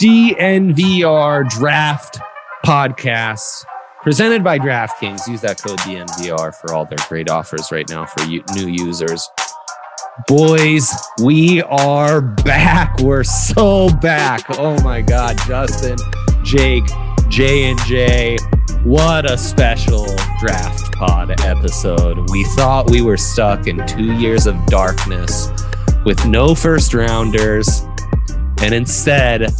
DNVR Draft Podcast presented by DraftKings. Use that code DNVR for all their great offers right now for you, new users. Boys, we are back. We're so back. Oh my God, Justin, Jake, J and J. What a special draft pod episode. We thought we were stuck in two years of darkness with no first rounders. And instead,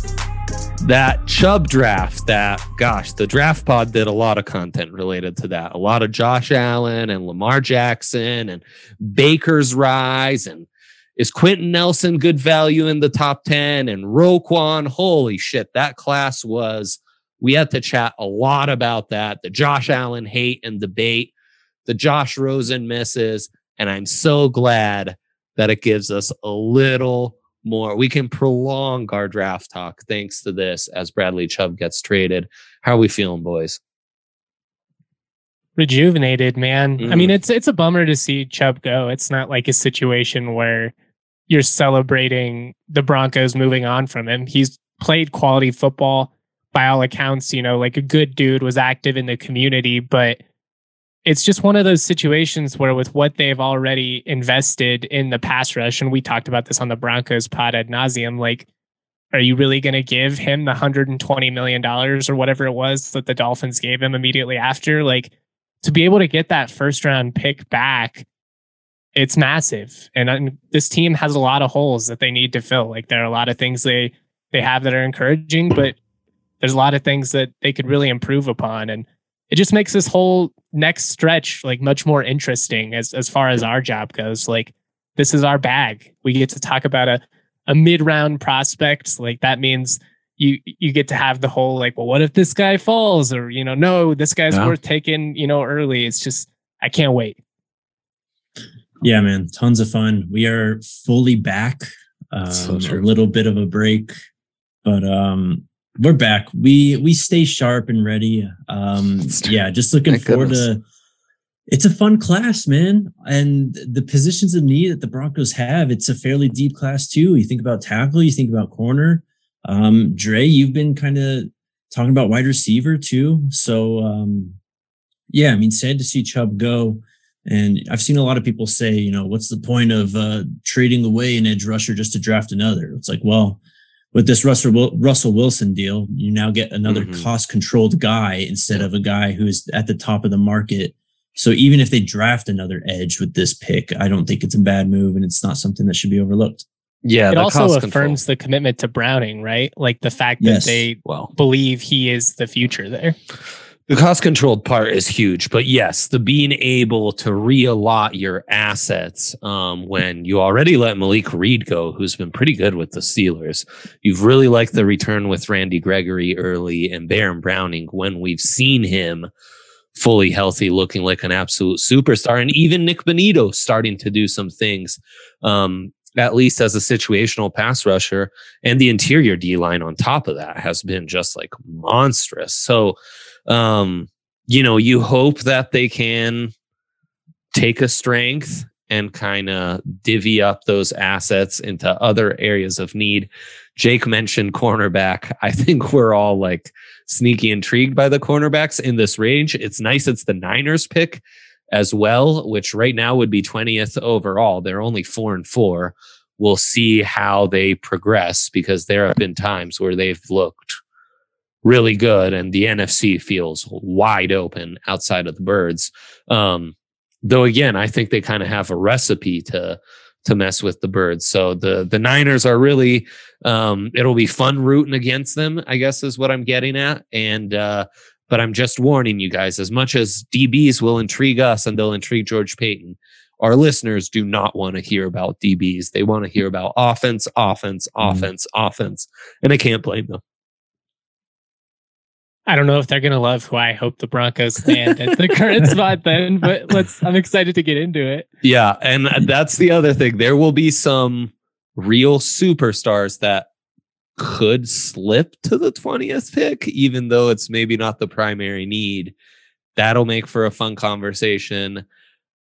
that Chubb draft, that gosh, the draft pod did a lot of content related to that. A lot of Josh Allen and Lamar Jackson and Baker's rise and is Quenton Nelson good value in the top 10 and Roquan? Holy shit, that class was we had to chat a lot about that. The Josh Allen hate and debate, the Josh Rosen misses, and I'm so glad that it gives us a little more. We can prolong our draft talk thanks to this as Bradley Chubb gets traded. How are we feeling, boys? Rejuvenated, man. Mm. I mean, it's it's a bummer to see Chubb go. It's not like a situation where you're celebrating the Broncos moving on from him. He's played quality football by all accounts, you know, like a good dude was active in the community, but it's just one of those situations where with what they've already invested in the pass rush, and we talked about this on the Broncos pod ad nauseum, like, are you really going to give him the $120 million or whatever it was that the Dolphins gave him immediately after? Like, to be able to get that first round pick back, it's massive. And, and this team has a lot of holes that they need to fill. Like, there are a lot of things they, they have that are encouraging, but there's a lot of things that they could really improve upon. And it just makes this whole next stretch like much more interesting as as far as our job goes. Like this is our bag. We get to talk about a a mid round prospect. Like that means you you get to have the whole like, well, what if this guy falls? Or you know, no, this guy's yeah. worth taking. You know, early. It's just I can't wait. Yeah, man, tons of fun. We are fully back. Um, so a little bit of a break, but um, we're back. We we stay sharp and ready. Um, yeah, just looking Thank forward goodness. to. It's a fun class, man, and the positions of need that the Broncos have. It's a fairly deep class too. You think about tackle, you think about corner. Um, Dre, you've been kind of talking about wide receiver too. So, um, yeah, I mean, sad to see Chubb go. And I've seen a lot of people say, you know, what's the point of uh, trading away an edge rusher just to draft another? It's like, well, with this Russell Russell Wilson deal, you now get another mm-hmm. cost controlled guy instead of a guy who's at the top of the market. So even if they draft another edge with this pick, I don't think it's a bad move and it's not something that should be overlooked. Yeah, it also affirms control. the commitment to Browning, right? Like the fact yes. that they well, believe he is the future there. The cost controlled part is huge, but yes, the being able to reallot your assets um, when you already let Malik Reed go, who's been pretty good with the Steelers. You've really liked the return with Randy Gregory early and Baron Browning when we've seen him fully healthy, looking like an absolute superstar, and even Nik Bonitto starting to do some things. Um, at least as a situational pass rusher, and the interior D line on top of that has been just like monstrous. So, um, you know, you hope that they can take a strength and kind of divvy up those assets into other areas of need. Jake mentioned cornerback. I think we're all like sneaky intrigued by the cornerbacks in this range. It's nice it's the Niners pick as well, which right now would be 20th overall. They're only four and four. We'll see how they progress because there have been times where they've looked really good and the NFC feels wide open outside of the birds. Um, though again, I think they kind of have a recipe to to mess with the birds. So the the Niners are really um, it'll be fun rooting against them, I guess is what I'm getting at. And uh, but I'm just warning you guys, as much as DBs will intrigue us and they'll intrigue George Paton, our listeners do not want to hear about DBs. They want to hear about offense, offense, mm. offense, offense. And I can't blame them. I don't know if they're gonna love who I hope the Broncos stand at the current spot then, but let's I'm excited to get into it. Yeah, and that's the other thing. There will be some real superstars that could slip to the 20th pick, even though it's maybe not the primary need. That'll make for a fun conversation.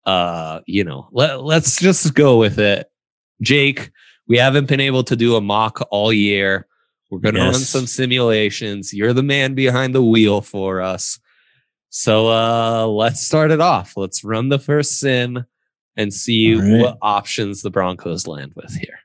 Uh, you know, let, let's just go with it. Jake, we haven't been able to do a mock all year. We're going to yes. run some simulations. You're the man behind the wheel for us. So uh, let's start it off. Let's run the first sim and see right. what options the Broncos land with here.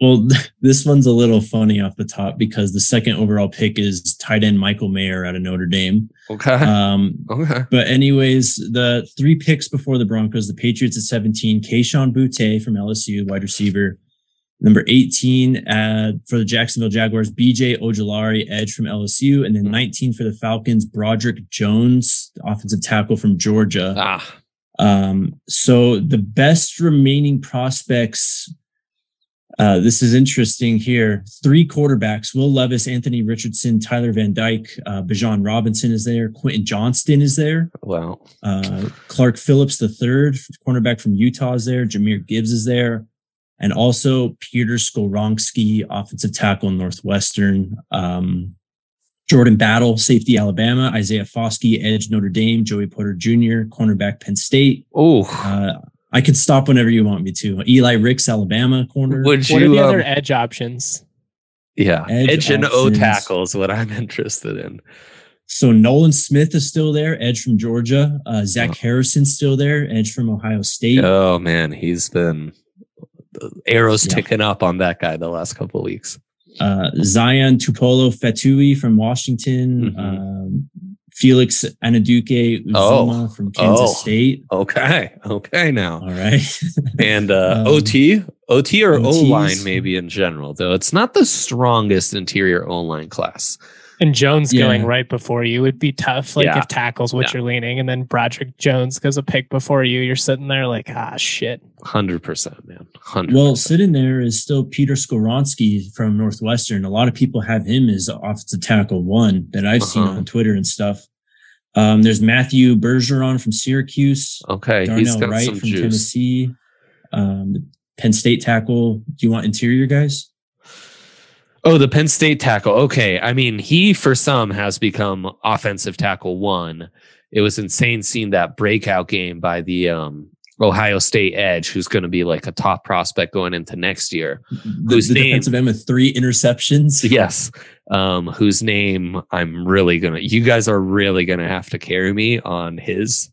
Well, this one's a little funny off the top because the second overall pick is tight end Michael Mayer out of Notre Dame. Okay. Um, okay. But anyways, the three picks before the Broncos, the Patriots at 17, Kayshon Boutte from LSU, wide receiver. Number 18 uh, for the Jacksonville Jaguars, BJ Ojulari, edge from LSU. And then hmm. 19 for the Falcons, Broderick Jones, offensive tackle from Georgia. Ah. Um, so the best remaining prospects, uh, this is interesting here. Three quarterbacks, Will Levis, Anthony Richardson, Tyler Van Dyke, uh, Bijan Robinson is there. Quentin Johnston is there. Wow. Uh, Clark Phillips, the third cornerback from Utah is there. Jahmyr Gibbs is there and also Peter Skoronski, offensive tackle Northwestern. Um, Jordan Battle, safety Alabama. Isaiah Foskey, edge Notre Dame. Joey Porter Jr., cornerback Penn State. Oh, uh, I could stop whenever you want me to. Eli Ricks, Alabama corner. Would you, what are the um, other edge options? Yeah, edge, edge and O tackle is what I'm interested in. So Nolan Smith is still there, edge from Georgia. Uh, Zach oh. Harrison's still there, edge from Ohio State. Oh man, he's been arrows yeah. ticking up on that guy the last couple of weeks. Uh, Zion Tupolo Fetui from Washington. Mm-hmm. Um, Felix Anudike Uzomah oh. from Kansas oh. State. Okay. Okay. Now. All right. and uh, um, OT, OT or O line, maybe in general, though it's not the strongest interior O line class. And Jones yeah. going right before you would be tough. Like yeah. if tackles what yeah. you're leaning, and then Broderick Jones goes a pick before you, you're sitting there like, ah, shit. Hundred percent, man. 100%. Well, sitting there is still Peter Skoronski from Northwestern. A lot of people have him as offensive tackle one that I've uh-huh. seen on Twitter and stuff. Um, there's Matthew Bergeron from Syracuse. Okay, Darnell he's got Wright some from juice. Tennessee. Um, Penn State tackle. Do you want interior guys? Oh, the Penn State tackle. Okay. I mean, he for some has become offensive tackle one. It was insane seeing that breakout game by the um, Ohio State edge, who's going to be like a top prospect going into next year. The, whose the name, defensive end with three interceptions. Yes. Um, whose name I'm really going to, you guys are really going to have to carry me on his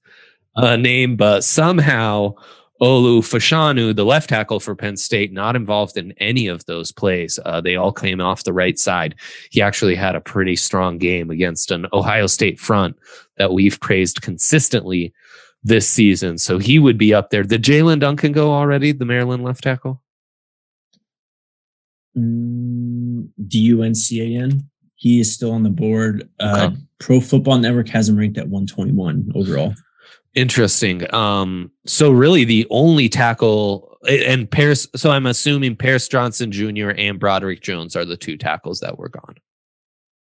uh, name, but somehow Olu Fashanu, the left tackle for Penn State, not involved in any of those plays. Uh, they all came off the right side. He actually had a pretty strong game against an Ohio State front that we've praised consistently this season. So he would be up there. Did Jaelyn Duncan go already, the Maryland left tackle? Mm, D U N C A N. He is still on the board. Uh, Pro Football Network has him ranked at 121 overall. Interesting. Um, so really the only tackle and Paris, so I'm assuming Paris Johnson Jr. and Broderick Jones are the two tackles that were gone.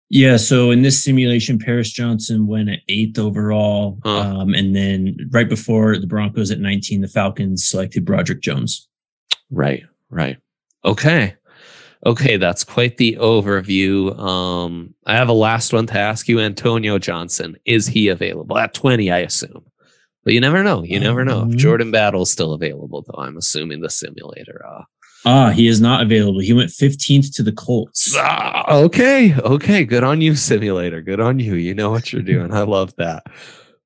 Yeah, so in this simulation, Paris Johnson went at eighth overall. Huh. Um, and then right before the Broncos at 19, the Falcons selected Broderick Jones. Right, right. Okay. Okay, that's quite the overview. Um, I have a last one to ask you, Antonio Johnson. Is he available at 20, I assume? But you never know. You never know. If mm-hmm. Jordan Battle's still available, though, I'm assuming the simulator. Uh, ah, he is not available. He went 15th to the Colts. Ah, okay. Okay. Good on you, simulator. Good on you. You know what you're doing. I love that.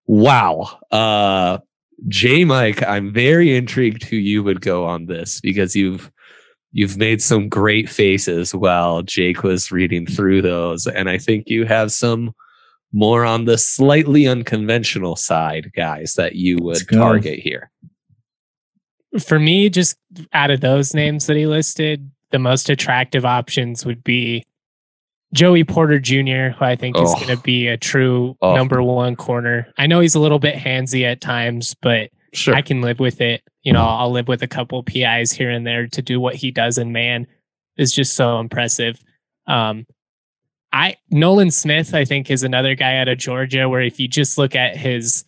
Wow. Uh, J Mike, I'm very intrigued who you would go on this because you've you've made some great faces while Jake was reading through those. And I think you have some more on the slightly unconventional side, guys, that you would target here. For me, just out of those names that he listed, the most attractive options would be Joey Porter Jr., who I think oh. is going to be a true oh. number one corner. I know he's a little bit handsy at times, but sure. I can live with it. You know, I'll live with a couple PIs here and there to do what he does. And man, is just so impressive. Um, I Nolan Smith, I think, is another guy out of Georgia where if you just look at his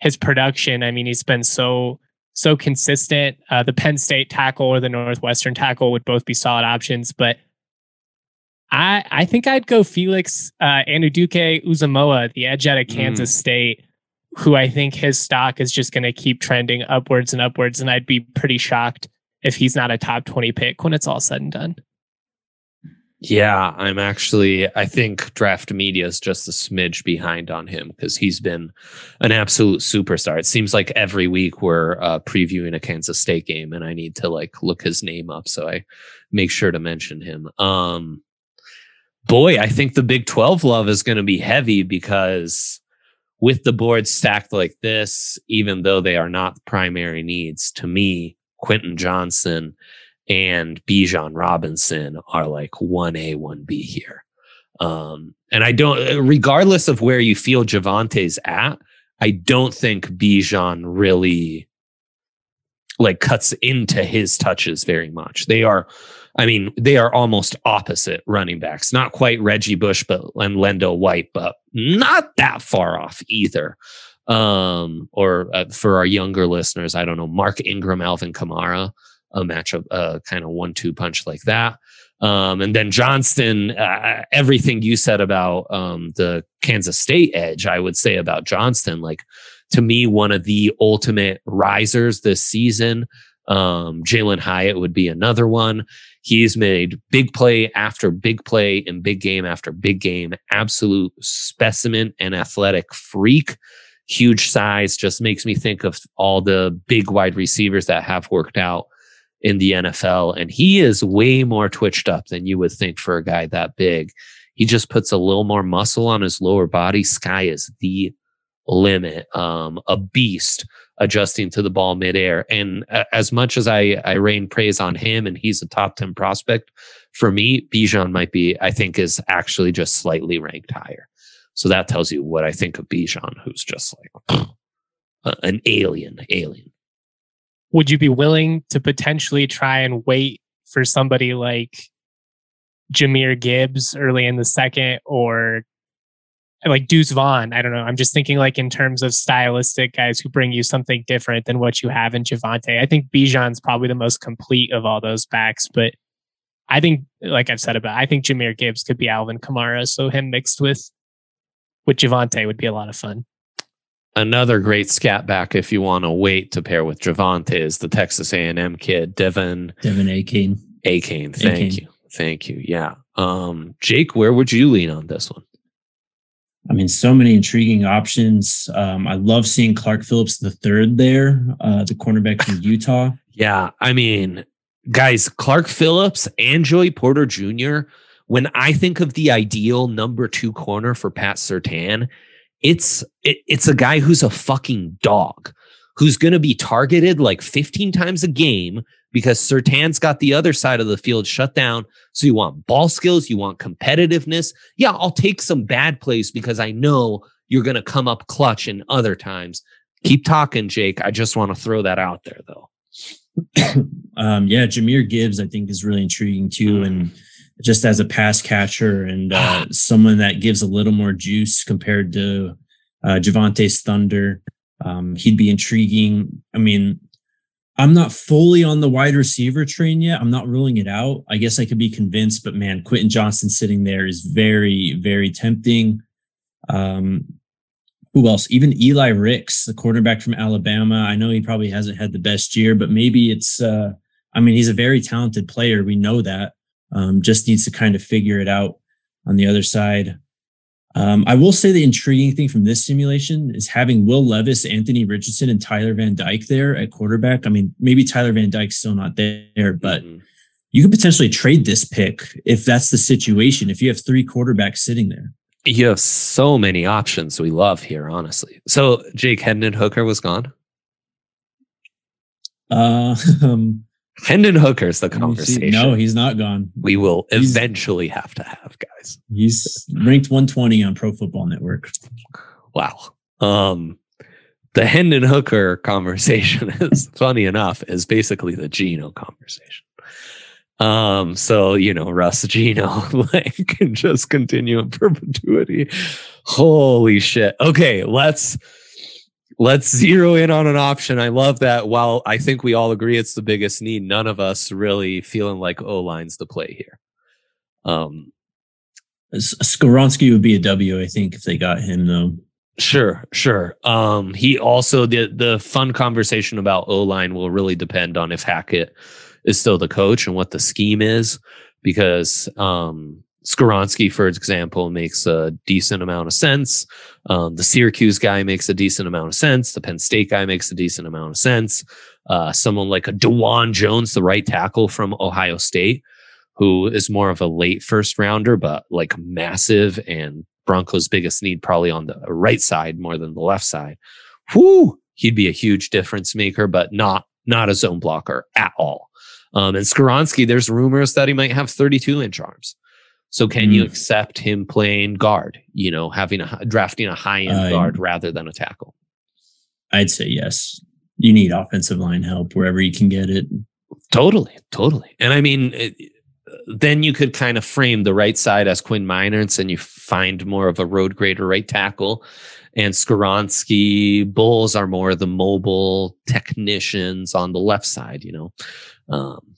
his production, I mean, he's been so so consistent. Uh, the Penn State tackle or the Northwestern tackle would both be solid options, but I I think I'd go Felix uh, Anudike Uzomah, the edge out of Kansas mm. State, who I think his stock is just going to keep trending upwards and upwards, and I'd be pretty shocked if he's not a top twenty pick when it's all said and done. Yeah, I'm actually, I think draft media is just a smidge behind on him because he's been an absolute superstar. It seems like every week we're uh, previewing a Kansas State game and I need to like look his name up. So I make sure to mention him. Um, boy, I think the Big 12 love is going to be heavy because with the board stacked like this, even though they are not primary needs, to me, Quentin Johnston and Bijan Robinson are like 1A, 1B here. Um, and I don't, regardless of where you feel Javonte's at, I don't think Bijan really like cuts into his touches very much. They are I mean, they are almost opposite running backs. Not quite Reggie Bush, but and LenDale White, but not that far off either. Um, or uh, for our younger listeners, I don't know, Mark Ingram, Alvin Kamara, a matchup, uh, kind of one-two punch like that. Um, and then Johnston, uh, everything you said about um, the Kansas State edge, I would say about Johnston, like to me, one of the ultimate risers this season. Um, Jalin Hyatt would be another one. He's made big play after big play and big game after big game. Absolute specimen and athletic freak. Huge size just makes me think of all the big wide receivers that have worked out in the NFL. And he is way more twitched up than you would think for a guy that big. He just puts a little more muscle on his lower body. Sky is the limit. Um, a beast adjusting to the ball midair. And as much as I, I rain praise on him and he's a top 10 prospect, for me, Bijan might be, I think, is actually just slightly ranked higher. So that tells you what I think of Bijan, who's just like an alien, alien. Would you be willing to potentially try and wait for somebody like Jahmyr Gibbs early in the second or like Deuce Vaughn. I don't know. I'm just thinking like in terms of stylistic guys who bring you something different than what you have in Javonte. I think Bijan's probably the most complete of all those backs, but I think, like I've said about, I think Jahmyr Gibbs could be Alvin Kamara. So him mixed with with Javonte would be a lot of fun. Another great scat back if you want to wait to pair with Javonte is the Texas A&M kid Devon Devon Achane. Achane, thank you, thank you. Yeah, um, Jake, where would you lean on this one? I mean, so many intriguing options. Um, I love seeing Clark Phillips the third there, uh, the cornerback from Utah. Yeah, I mean, guys, Clark Phillips and Joey Porter Jr. When I think of the ideal number two corner for Pat Surtain, it's it, it's a guy who's a fucking dog, who's going to be targeted like 15 times a game because Surtain's got the other side of the field shut down. So you want ball skills, you want competitiveness. Yeah, I'll take some bad plays because I know you're going to come up clutch in other times. Keep talking, Jake. I just want to throw that out there, though. um, yeah, Jahmyr Gibbs, I think, is really intriguing too. Mm. And just as a pass catcher and uh, someone that gives a little more juice compared to uh, Javonte's Thunder, um, he'd be intriguing. I mean, I'm not fully on the wide receiver train yet. I'm not ruling it out. I guess I could be convinced, but man, Quentin Johnston sitting there is very, very tempting. Um, who else? Even Eli Ricks, the quarterback from Alabama. I know he probably hasn't had the best year, but maybe it's, uh, I mean, he's a very talented player. We know that. Um, just needs to kind of figure it out on the other side. Um, I will say the intriguing thing from this simulation is having Will Levis, Anthony Richardson, and Tyler Van Dyke there at quarterback. I mean, maybe Tyler Van Dyke's still not there, but mm-hmm. you could potentially trade this pick if that's the situation. If you have three quarterbacks sitting there, you have so many options we love here, honestly. So Jake Hendon Hooker was gone. Uh, um, Hendon Hooker's the conversation. No, he's not gone. We will he's, eventually have to have guys. He's ranked 120 on Pro Football Network. Wow. Um, the Hendon Hooker conversation is funny enough is basically the Geno conversation. Um, so you know, Russ Geno like can just continue in perpetuity. Holy shit. Okay, let's let's zero in on an option. I love that. While I think we all agree it's the biggest need, none of us really feeling like O line's the play here. Um, Skoronski would be a W, I think, if they got him though. Sure, sure. Um, he also the the fun conversation about O line will really depend on if Hackett is still the coach and what the scheme is, because um, Skoronski, for example, makes a decent amount of sense. Um, the Syracuse guy makes a decent amount of sense. The Penn State guy makes a decent amount of sense. Uh, someone like a Dawand Jones, the right tackle from Ohio State, who is more of a late first rounder, but like massive and Broncos' biggest need probably on the right side more than the left side. Whoo, he'd be a huge difference maker, but not not a zone blocker at all. Um, and Skoronski, there's rumors that he might have 32 inch arms. So can mm. you accept him playing guard? You know, having a drafting a high end uh, guard rather than a tackle. I'd say yes. You need offensive line help wherever you can get it. Totally, totally. And I mean, it, then you could kind of frame the right side as Quinn Meinerz, and you find more of a road grader right tackle. And Skoronski Bulls are more the mobile technicians on the left side. You know, um,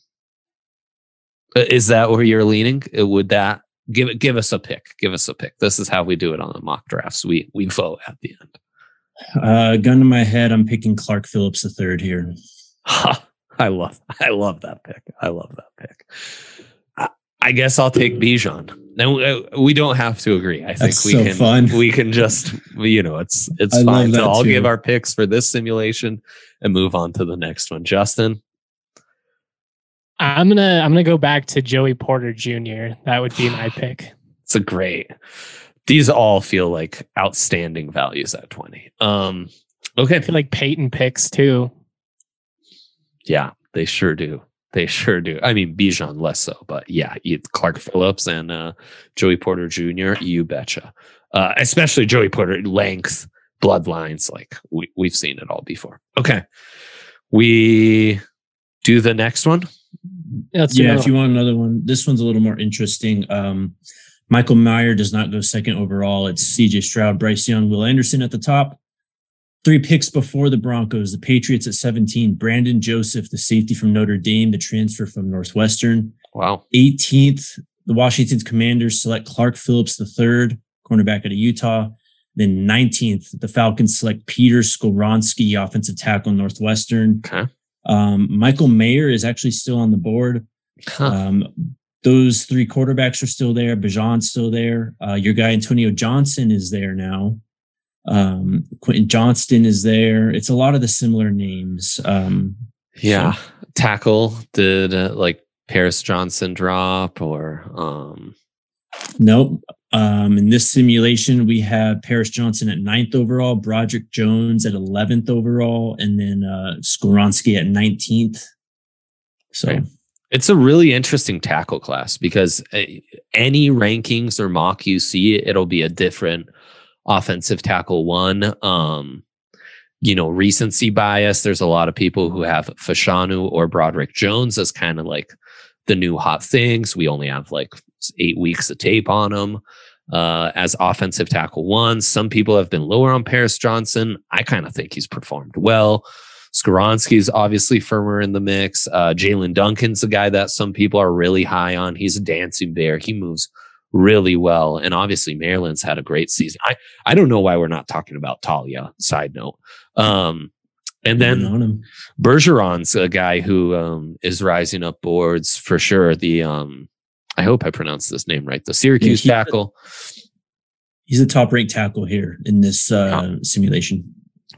Uh, is that where you're leaning? Uh, would that give it give us a pick give us a pick. This is how we do it on the mock drafts. We we vote at the end. Uh gun to my head i'm picking clark phillips the third here. I love i love that pick. I love that pick. I, I guess i'll take bijan. Now uh, we don't have to agree. I think That's we so can fun. we can just you know it's it's I fine so i'll too. give our picks for this simulation and move on to the next one. Justin I'm gonna I'm gonna go back to Joey Porter Jr. That would be my pick. It's a great. These all feel like outstanding values at 20. Um okay. I feel like Paton picks too. Yeah, they sure do. They sure do. I mean, Bijan less so, but yeah, Clark Phillips and uh, Joey Porter Jr. You betcha. Uh, especially Joey Porter length, bloodlines. Like we we've seen it all before. Okay, we do the next one. That's yeah, if you want another one, this one's a little more interesting. Um, Michael Mayer does not go second overall. It's CJ Stroud, Bryce Young, Will Anderson at the top. Three picks before the Broncos, the Patriots at 17, Brandon Joseph, the safety from Notre Dame, the transfer from Northwestern. Wow. 18th, the Washington Commanders select Clark Phillips the third, cornerback out of Utah. Then 19th, the Falcons select Peter Skoronski, offensive tackle Northwestern. Okay. Um, Michael Mayer is actually still on the board. Huh. Um, those three quarterbacks are still there. Bijan's still there. Uh, your guy Antonio Johnson is there now. Um, Quentin Johnston is there. It's a lot of the similar names. Um, yeah, so. tackle did uh, like Paris Johnson drop or um, nope. Um, in this simulation, we have Paris Johnson at ninth overall, Broderick Jones at 11th overall, and then uh, Skoronski at 19th. So right. it's a really interesting tackle class because uh, any rankings or mock you see, it'll be a different offensive tackle one. Um, you know, recency bias. There's a lot of people who have Fashanu or Broderick Jones as kind of like the new hot things. We only have like eight weeks of tape on him uh, as offensive tackle one. Some people have been lower on Paris Johnson. I kind of think he's performed well. Skoronski's obviously firmer in the mix. Uh, Jaelyn Duncan's a guy that some people are really high on. He's a dancing bear. He moves really well. And obviously, Maryland's had a great season. I, I don't know why we're not talking about Talia, side note. Um, and then Bergeron's a guy who um, is rising up boards for sure. The um, I hope I pronounced this name right. The Syracuse yeah, he, tackle. he's a top ranked tackle here in this uh, simulation.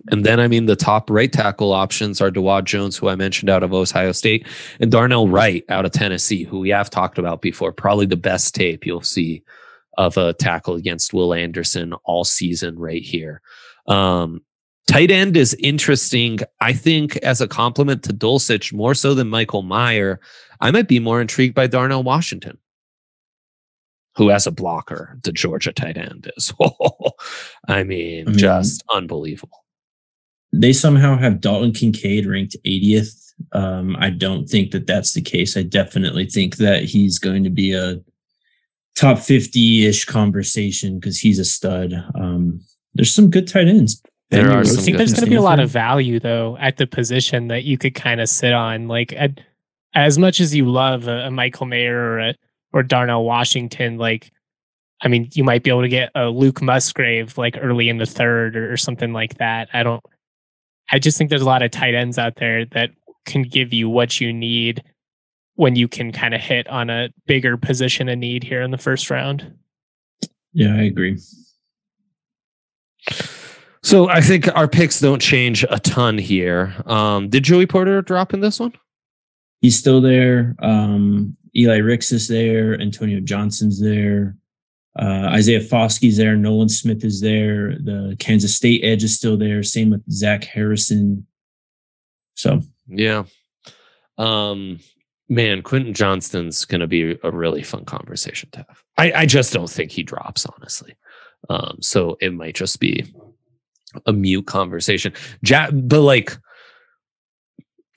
And then, I mean, the top right tackle options are Dawand Jones, who I mentioned out of Ohio State, and Darnell Wright out of Tennessee, who we have talked about before. Probably the best tape you'll see of a tackle against Will Anderson all season right here. Um, tight end is interesting. I think as a compliment to Dulcich, more so than Michael Mayer, I might be more intrigued by Darnell Washington who has a blocker, the Georgia tight end is. I mean, I mean, just unbelievable they somehow have Dalton Kincaid ranked 80th. Um, I don't think that that's the case. I definitely think that he's going to be a top 50 ish conversation because he's a stud. Um, there's some good tight ends. There are I think there's going to be a lot of value though at the position that you could kind of sit on. Like at, as much as you love a, a Michael Mayer or a, or Darnell Washington, like I mean, you might be able to get a Luke Musgrave like early in the third or, or something like that. I don't. I just think there's a lot of tight ends out there that can give you what you need when you can kind of hit on a bigger position of need here in the first round. Yeah, I agree. So I think our picks don't change a ton here. Um, did Joey Porter drop in this one? He's still there. Um, Eli Ricks is there. Antonio Johnson's there. Uh, Isaiah Foskey's there. Nolan Smith is there. The Kansas State edge is still there. Same with Zach Harrison. So yeah, um, man, Quentin Johnston's going to be a really fun conversation to have. I, I just don't think he drops, honestly. Um, so it might just be a mute conversation. Ja- but like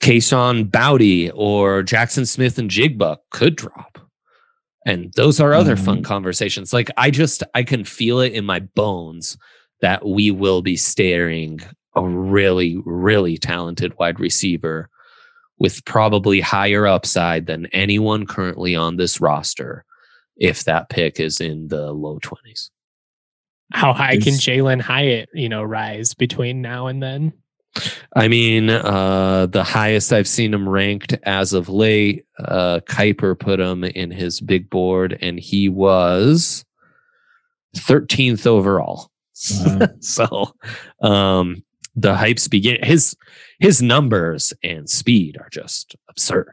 Kayshon Boutte or Jackson Smith-Njigba could drop. And those are other mm-hmm. fun conversations. Like I just I can feel it in my bones that we will be staring a really really talented wide receiver with probably higher upside than anyone currently on this roster if that pick is in the low 20s. How high can Jalin Hyatt, you know, rise between now and then? I mean, uh, the highest I've seen him ranked as of late, uh, Kiper put him in his big board, and he was 13th overall. Wow. so, um, the hypes begin. His his numbers and speed are just absurd.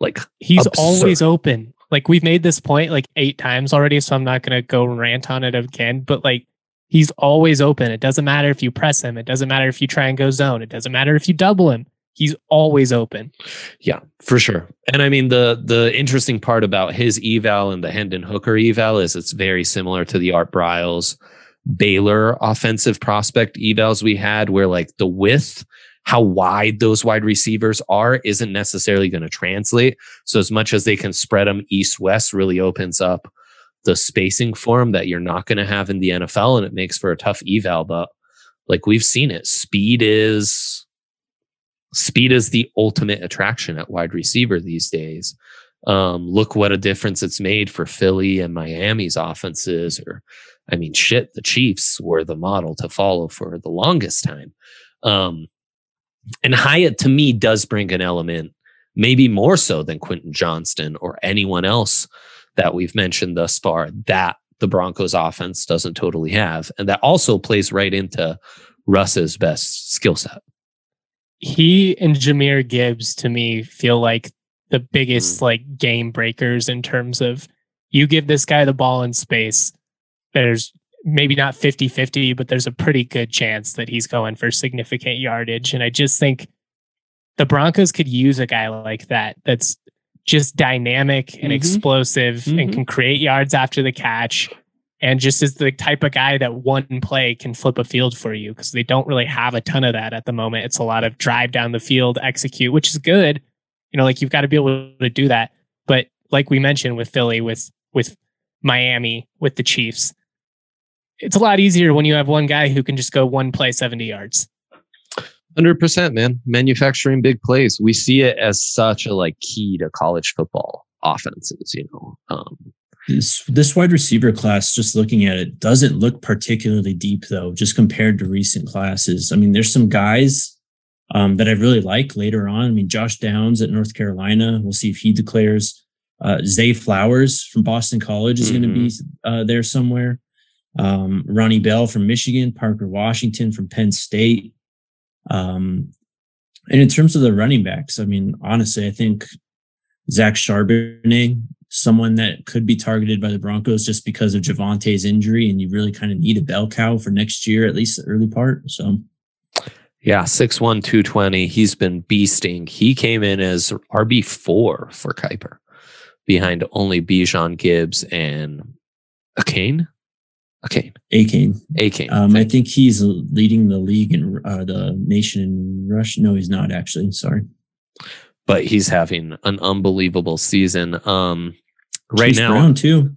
Like he's absurd. always open. Like we've made this point like eight times already, so I'm not gonna go rant on it again. But like He's always open. It doesn't matter if you press him. It doesn't matter if you try and go zone. It doesn't matter if you double him. He's always open. Yeah, for sure. And I mean the the interesting part about his eval and the Hendon Hooker eval is it's very similar to the Art Briles Baylor offensive prospect evals we had, where like the width, how wide those wide receivers are, isn't necessarily going to translate. So as much as they can spread them east west, really opens up the spacing for him that you're not going to have in the NFL, and it makes for a tough eval. But like we've seen it, speed is speed is the ultimate attraction at wide receiver these days. Um, look what a difference it's made for Philly and Miami's offenses, or I mean, shit, the Chiefs were the model to follow for the longest time. Um, and Hyatt to me does bring an element, maybe more so than Quentin Johnston or anyone else that we've mentioned thus far that the Broncos offense doesn't totally have. And that also plays right into Russ's best skill set. He and Jahmyr Gibbs to me feel like the biggest mm. like game breakers in terms of you give this guy the ball in space. There's maybe not 50 50, but there's a pretty good chance that he's going for significant yardage. And I just think the Broncos could use a guy like that that's just dynamic and mm-hmm. explosive mm-hmm. and can create yards after the catch and just is the type of guy that one play can flip a field for you because they don't really have a ton of that at the moment. It's a lot of drive down the field, execute, which is good. You know, like you've got to be able to do that. But like we mentioned with Philly, with with Miami, with the Chiefs, it's a lot easier when you have one guy who can just go one play 70 yards. Hundred percent, man. Manufacturing big plays. We see it as such a like key to college football offenses. You know, um, this this wide receiver class, just looking at it, doesn't look particularly deep though. Just compared to recent classes, I mean, there's some guys um, that I really like later on. I mean, Josh Downs at North Carolina. We'll see if he declares. Uh, Zay Flowers from Boston College is mm-hmm. going to be uh, there somewhere. um, Ronnie Bell from Michigan, Parker Washington from Penn State. Um, and in terms of the running backs, I mean, honestly, I think Zach Charbonnet, someone that could be targeted by the Broncos just because of Javonte's injury, and you really kind of need a bell cow for next year, at least the early part. So, yeah, 6'1, 220. He's been beasting. He came in as RB4 for Kiper behind only Bijan Gibbs and Kane. Achane. Achane. Achane. Um, I think he's leading the league in uh, the nation in rush. No, he's not actually. Sorry. But he's having an unbelievable season. Um, right Chase now, Brown too.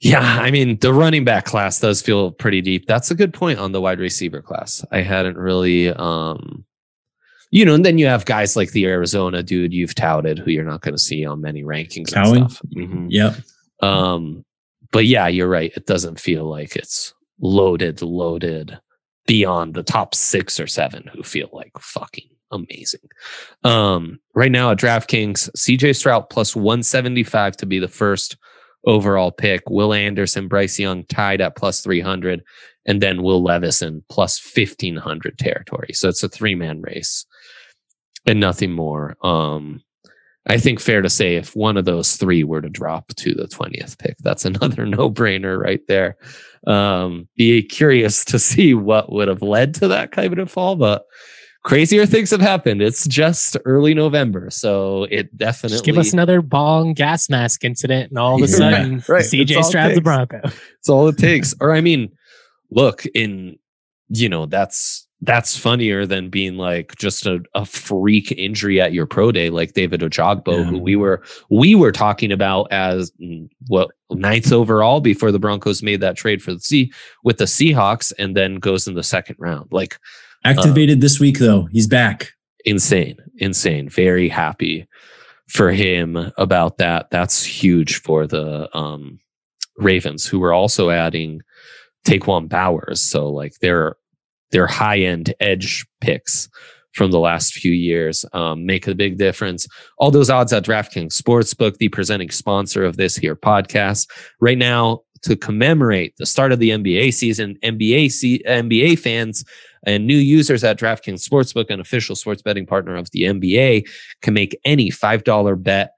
Yeah, I mean the running back class does feel pretty deep. That's a good point on the wide receiver class. I hadn't really, um, you know, and then you have guys like the Arizona dude you've touted, who you're not going to see on many rankings Cowing. and stuff. Mm-hmm. Yep. Um, but yeah, you're right. It doesn't feel like it's loaded, loaded beyond the top six or seven who feel like fucking amazing. Um, right now at DraftKings, CJ Stroud plus 175 to be the first overall pick. Will Anderson, Bryce Young tied at plus 300, and then Will Levison plus 1500 territory. So it's a three man race and nothing more. Um, I think fair to say if one of those three were to drop to the 20th pick, that's another no brainer right there. Um, be curious to see what would have led to that kind of fall, but crazier things have happened. It's just early November, so it definitely just give us another bong gas mask incident, and all of a sudden, right. CJ Stroud's the Bronco. It's all it takes. or I mean, look in you know that's that's funnier than being like just a, a freak injury at your pro day like David Ojabo, yeah. who we were we were talking about as mm, what ninth overall before the Broncos made that trade for the sea with the Seahawks and then goes in the second round. Like activated uh, this week though. He's back. Insane. Insane. Very happy for him about that. That's huge for the um Ravens, who were also adding Tyus Bowser. So like they're their high end edge picks from the last few years um, make a big difference. All those odds at DraftKings Sportsbook, the presenting sponsor of this here podcast. Right now, to commemorate the start of the NBA season, NBA NBA fans and new users at DraftKings Sportsbook, an official sports betting partner of the NBA, can make any $5 bet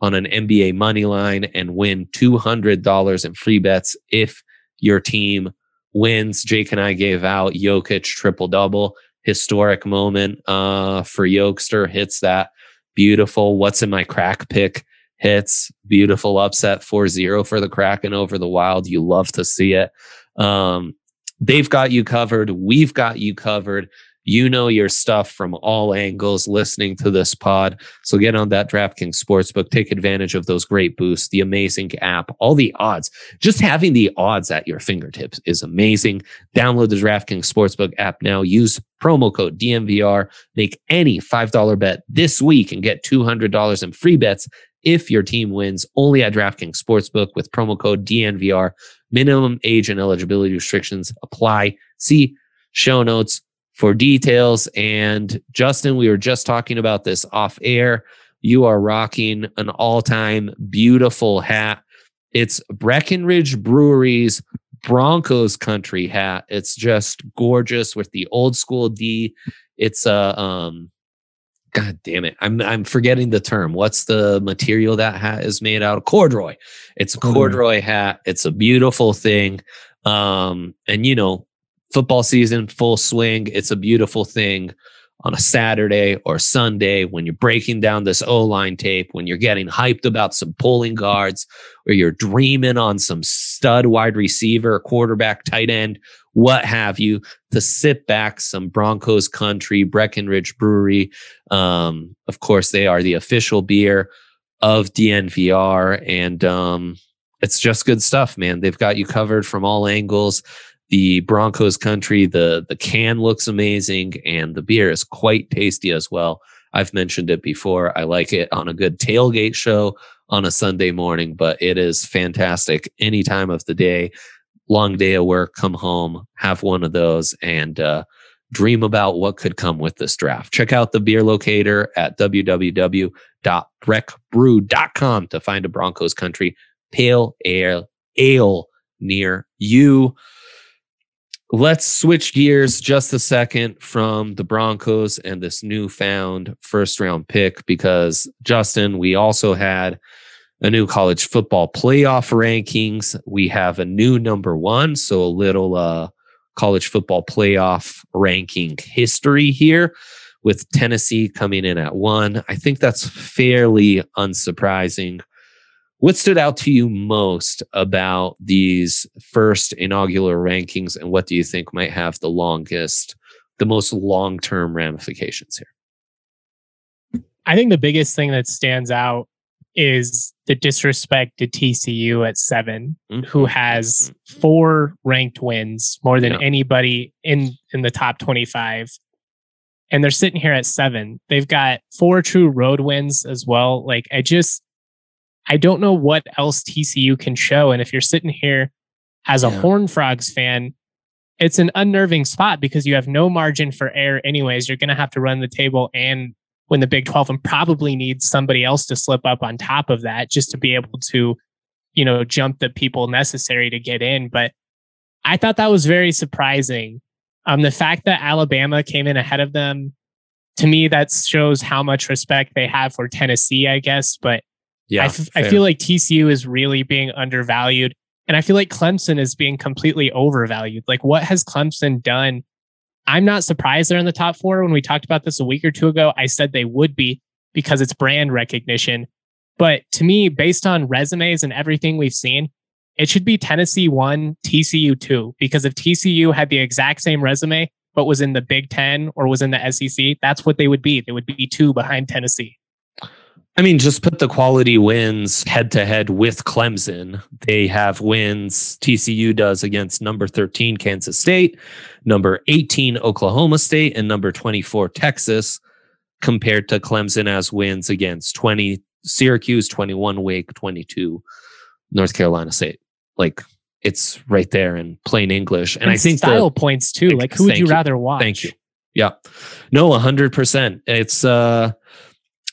on an NBA money line and win $200 in free bets if your team wins. Jake and I gave out Jokic triple double, historic moment uh, for Yokester. Hits that beautiful. What's in my crack pick? Hits beautiful upset 4-0 for the Kraken over the Wild. You love to see it. Um, they've got you covered. We've got you covered. You know your stuff from all angles listening to this pod. So get on that DraftKings Sportsbook. Take advantage of those great boosts, the amazing app, all the odds. Just having the odds at your fingertips is amazing. Download the DraftKings Sportsbook app now. Use promo code DNVR. Make any $5 bet this week and get $200 in free bets if your team wins only at DraftKings Sportsbook with promo code DNVR. Minimum age and eligibility restrictions apply. See show notes for details. And Justin, we were just talking about this off air. You are rocking an all time beautiful hat. It's Breckenridge Brewery's Broncos country hat. It's just gorgeous with the old school D. It's a, um, God damn it. I'm I'm forgetting the term. What's the material that hat is made out of? Corduroy. It's a corduroy hat. It's a beautiful thing. Um, and you know, football season full swing. It's a beautiful thing on a Saturday or Sunday when you're breaking down this O line tape, when you're getting hyped about some pulling guards, or you're dreaming on some stud wide receiver, quarterback, tight end, what have you, to sit back some Broncos country, Breckenridge Brewery. Um, of course, they are the official beer of DNVR. And um, it's just good stuff, man. They've got you covered from all angles the Broncos country. The the can looks amazing and the beer is quite tasty as well. I've mentioned it before. I like it on a good tailgate show on a Sunday morning, but it is fantastic any time of the day. Long day of work, come home, have one of those, and uh, dream about what could come with this draft. Check out the beer locator at www.breckbrew.com to find a Broncos country pale ale ale near you. Let's switch gears just a second from the Broncos and this newfound first round pick because, Justin, we also had a new college football playoff rankings. We have a new number one. So a little uh, college football playoff ranking history here with Tennessee coming in at one. I think that's fairly unsurprising. What stood out to you most about these first inaugural rankings, and what do you think might have the longest, the most long term ramifications here? I think the biggest thing that stands out is the disrespect to TCU at 7 mm-hmm. who has mm-hmm. four ranked wins, more than yeah. anybody in in the top 25. And they're sitting here at seven. They've got four true road wins as well. Like I just I don't know what else TCU can show. And if you're sitting here as a yeah. Horn Frogs fan, it's an unnerving spot because you have no margin for error, anyways. You're going to have to run the table and win the Big 12 and probably need somebody else to slip up on top of that just to be able to, you know, jump the people necessary to get in. But I thought that was very surprising. Um, the fact that Alabama came in ahead of them, to me, that shows how much respect they have for Tennessee, I guess. But yeah, I, f- I feel like TCU is really being undervalued. And I feel like Clemson is being completely overvalued. Like, what has Clemson done? I'm not surprised they're in the top four. When we talked about this a week or two ago, I said they would be because it's brand recognition. But to me, based on resumes and everything we've seen, it should be Tennessee one, TCU two. Because if TCU had the exact same resume, but was in the Big Ten or was in the SEC, that's what they would be. They would be two behind Tennessee. I mean, just put the quality wins head to head with Clemson. They have wins TCU does against number 13 Kansas State, number 18 Oklahoma State, and number 24 Texas, compared to Clemson as wins against 20 Syracuse, 21 Wake, 22 North Carolina State. Like it's right there in plain English. And, and I think style the, points too. Like who would you, you rather watch? Thank you. Yeah. No, 100%. It's, uh,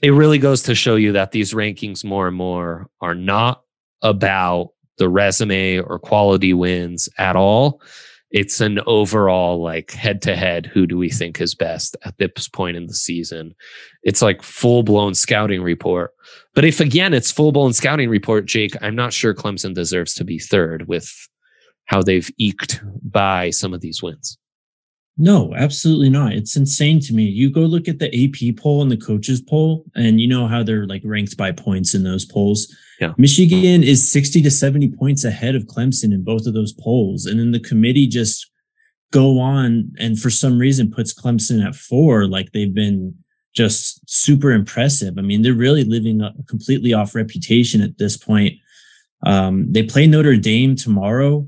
it really goes to show you that these rankings more and more are not about the resume or quality wins at all. It's an overall like head to head. Who do we think is best at this point in the season? It's like full blown scouting report. But if again it's full blown scouting report, Jake, I'm not sure Clemson deserves to be third with how they've eked by some of these wins. No, absolutely not. It's insane to me. You go look at the AP poll and the coaches poll, and you know how they're like ranked by points in those polls. Yeah. Michigan is 60 to 70 points ahead of Clemson in both of those polls. And then the committee just go on and for some reason puts Clemson at four, like they've been just super impressive. I mean, they're really living a completely off reputation at this point. Um, they play Notre Dame tomorrow.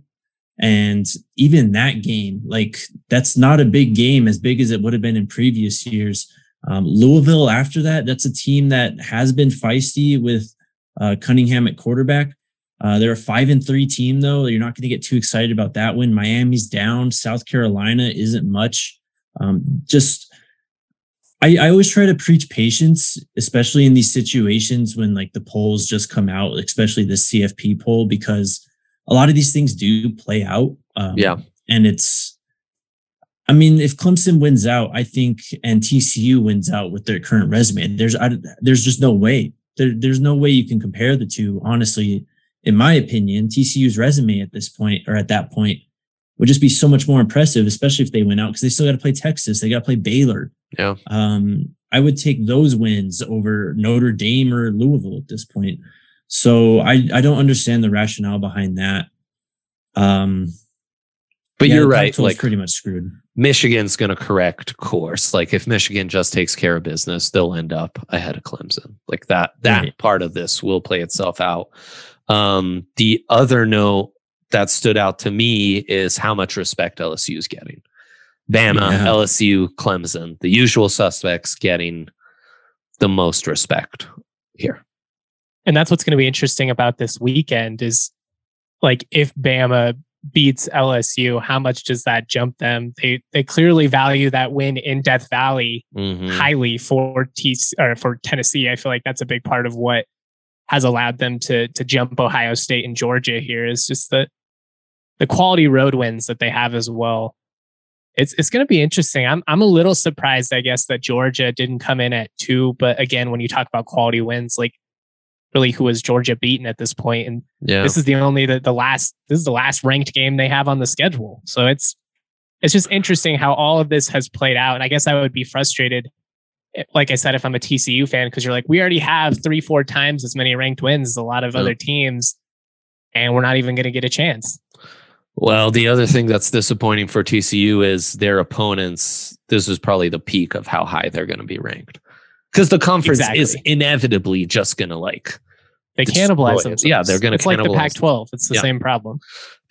And even that game, like that's not a big game as big as it would have been in previous years. Um, Louisville, after that, that's a team that has been feisty with uh, Cunningham at quarterback. Uh, they're a five and three team, though. You're not going to get too excited about that win. Miami's down. South Carolina isn't much. Um, just, I, I always try to preach patience, especially in these situations when like the polls just come out, especially the CFP poll, because a lot of these things do play out. Um, yeah. And it's, I mean, if Clemson wins out, I think, and TCU wins out with their current resume, there's, I, there's just no way. There, there's no way you can compare the two. Honestly, in my opinion, TCU's resume at this point or at that point would just be so much more impressive, especially if they went out because they still got to play Texas, they got to play Baylor. Yeah. Um, I would take those wins over Notre Dame or Louisville at this point. So I I don't understand the rationale behind that. Um, but yeah, you're right. Like pretty much screwed. Michigan's going to correct course. Like if Michigan just takes care of business, they'll end up ahead of Clemson. Like that that right. part of this will play itself out. Um, the other note that stood out to me is how much respect LSU is getting. Bama, yeah. LSU, Clemson, the usual suspects getting the most respect here. And that's what's going to be interesting about this weekend is like if Bama beats LSU, how much does that jump them? They they clearly value that win in Death Valley mm-hmm. highly for T or for Tennessee. I feel like that's a big part of what has allowed them to to jump Ohio State and Georgia here is just that the quality road wins that they have as well. It's it's going to be interesting. I'm I'm a little surprised, I guess, that Georgia didn't come in at two. But again, when you talk about quality wins, like really, who has Georgia beaten at this point? And yeah. this is the only the, the last this is the last ranked game they have on the schedule. So it's it's just interesting how all of this has played out. And I guess I would be frustrated, eh, like I said, if I'm a TCU fan, because you're like, we already have three, four times as many ranked wins as a lot of yeah. other teams, and we're not even going to get a chance. Well, the other thing that's disappointing for TCU is their opponents. This is probably the peak of how high they're going to be ranked because the conference exactly. is inevitably just going to like they cannibalize them. Yeah, they're going to. It's like the Pac-12. It's the yeah. same problem.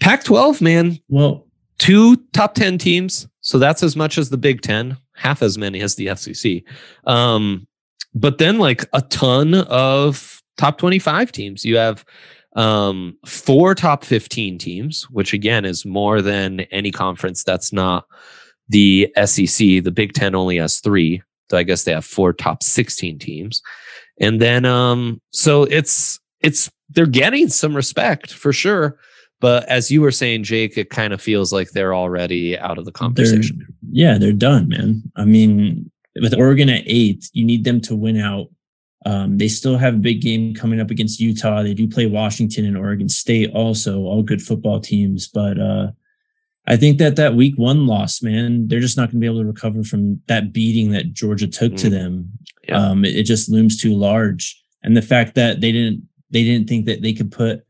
Pac-12, man. Well, two top ten teams, so that's as much as the Big Ten, half as many as the SEC. Um, but then like a ton of top twenty-five teams. You have um, four top 15 teams, which again is more than any conference that's not the SEC. The Big Ten only has three. So I guess they have four top 16 teams. And then, um, so it's, it's, they're getting some respect for sure. But as you were saying, Jake, it kind of feels like they're already out of the conversation. They're, yeah, they're done, man. I mean, with Oregon at eight, you need them to win out um, they still have a big game coming up against Utah. They do play Washington and Oregon State also, all good football teams. But uh, I think that that week one loss, man, they're just not going to be able to recover from that beating that Georgia took mm. to them. Yeah. Um, it, it, just looms too large, and the fact that they didn't they didn't think that they could put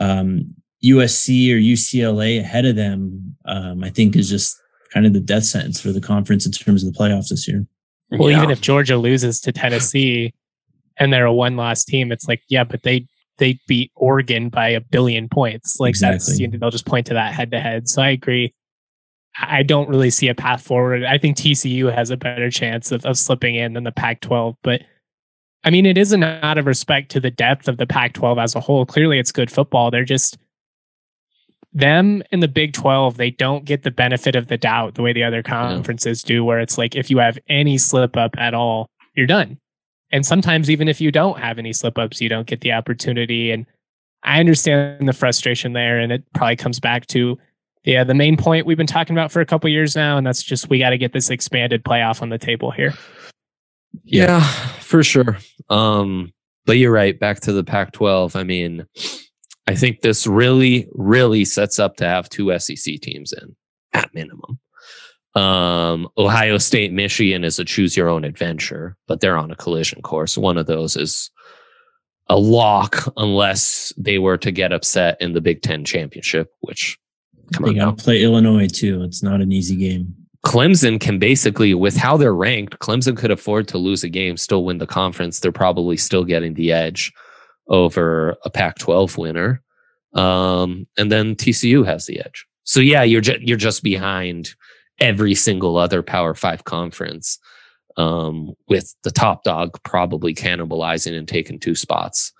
um, USC or UCLA ahead of them, um, I think is just kind of the death sentence for the conference in terms of the playoffs this year. Well, yeah. even if Georgia loses to Tennessee, and they're a one loss team, it's like, yeah, but they they beat Oregon by a billion points. Like exactly. that's you know, they'll just point to that head to head. So I agree. I don't really see a path forward. I think TCU has a better chance of, of slipping in than the Pac 12. But I mean, it isn't out of respect to the depth of the Pac 12 as a whole. Clearly, it's good football. They're just them in the Big 12, they don't get the benefit of the doubt the way the other conferences do, where it's like if you have any slip up at all, you're done. And sometimes, even if you don't have any slip ups, you don't get the opportunity. And I understand the frustration there. And it probably comes back to yeah, the main point we've been talking about for a couple years now. And that's just we got to get this expanded playoff on the table here. Yeah, for sure. Um, but you're right. Back to the Pac 12. I mean, I think this really, really sets up to have two SEC teams in at minimum. Um, Ohio State, Michigan is a choose your own adventure, but they're on a collision course. One of those is a lock unless they were to get upset in the Big Ten championship, which come they play Illinois too. It's not an easy game. Clemson can basically, with how they're ranked, Clemson could afford to lose a game, still win the conference. They're probably still getting the edge over a Pac 12 winner. Um, and then TCU has the edge. So yeah, you're ju- you're just behind every single other Power Five conference, um, with the top dog probably cannibalizing and taking two spots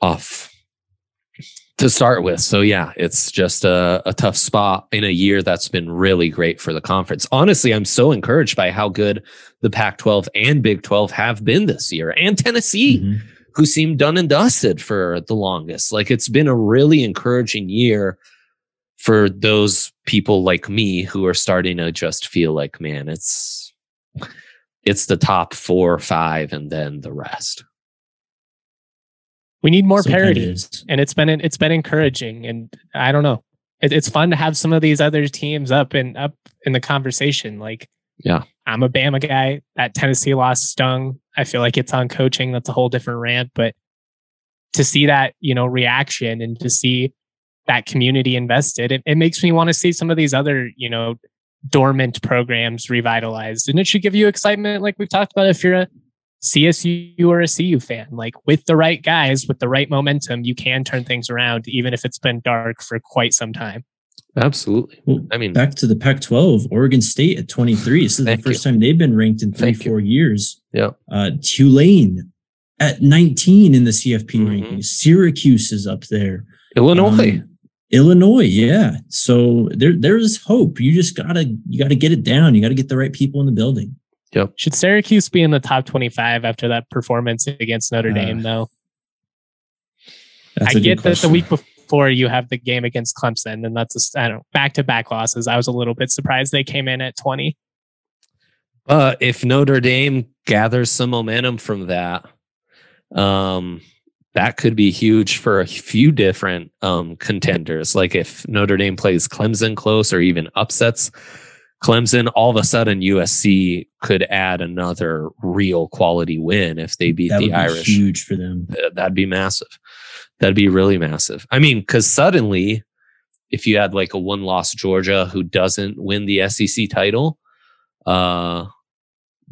off to start with. So yeah, it's just a, a, tough spot in a year that's been really great for the conference. Honestly, I'm so encouraged by how good the Pac-12 and Big 12 have been this year, and Tennessee, mm-hmm. who seemed done and dusted for the longest. Like it's been a really encouraging year for those people like me who are starting to just feel like, man, it's it's the top four or five and then the rest. We need more parity, and it's been it's been encouraging. And I don't know, it, it's fun to have some of these other teams up and up in the conversation. Like, yeah, I'm a Bama guy. That Tennessee loss stung. I feel like it's on coaching. That's a whole different rant. But to see that you know reaction and to see that community invested, it, it makes me want to see some of these other, you know, dormant programs revitalized. And it should give you excitement, like we've talked about, if you're a CSU or a CU fan. Like with the right guys, with the right momentum, you can turn things around, even if it's been dark for quite some time. Absolutely. Well, I mean, back to the Pac 12, Oregon State at 23. This is the first you. time they've been ranked in three, Thank four you. years. Yeah. Uh, Tulane at 19 in the CFP mm-hmm. rankings. Syracuse is up there. Illinois. Um, Illinois, yeah. So there there is hope. You just gotta you gotta get it down. You gotta get the right people in the building. Yep. Should Syracuse be in the top twenty five after that performance against Notre uh, Dame? Though I get that the week before before you have the game against Clemson, and that's a, I don't back to back losses. I was a little bit surprised they came in at twenty. But if Notre Dame gathers some momentum from that, um, that could be huge for a few different um, contenders. Like if Notre Dame plays Clemson close or even upsets Clemson, all of a sudden USC could add another real quality win if they beat that the Irish. huge for them. That'd be massive. That'd be really massive. I mean, because suddenly, if you had like a one loss Georgia who doesn't win the SEC title, uh,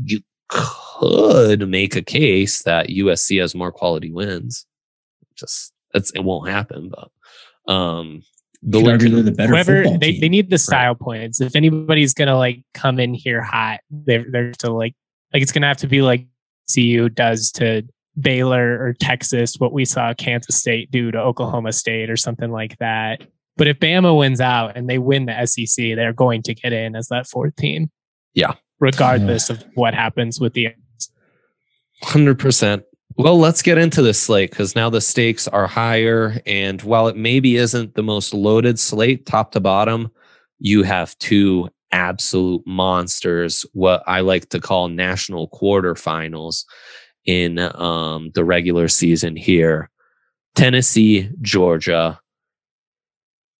you could make a case that USC has more quality wins. Just it's, it won't happen, but um, the Lincoln, the better whoever they, they need the style right. points. If anybody's gonna like come in here hot, they're they're to like like it's gonna have to be like CU does to Baylor or Texas, what we saw Kansas State do to Oklahoma State or something like that. But if Bama wins out and they win the SEC, they're going to get in as that fourth team. Yeah. Regardless yeah. of what happens with the 100%. Well, let's get into this slate because now the stakes are higher. And while it maybe isn't the most loaded slate, top to bottom, you have two absolute monsters, what I like to call national quarterfinals in um, the regular season here. Tennessee, Georgia.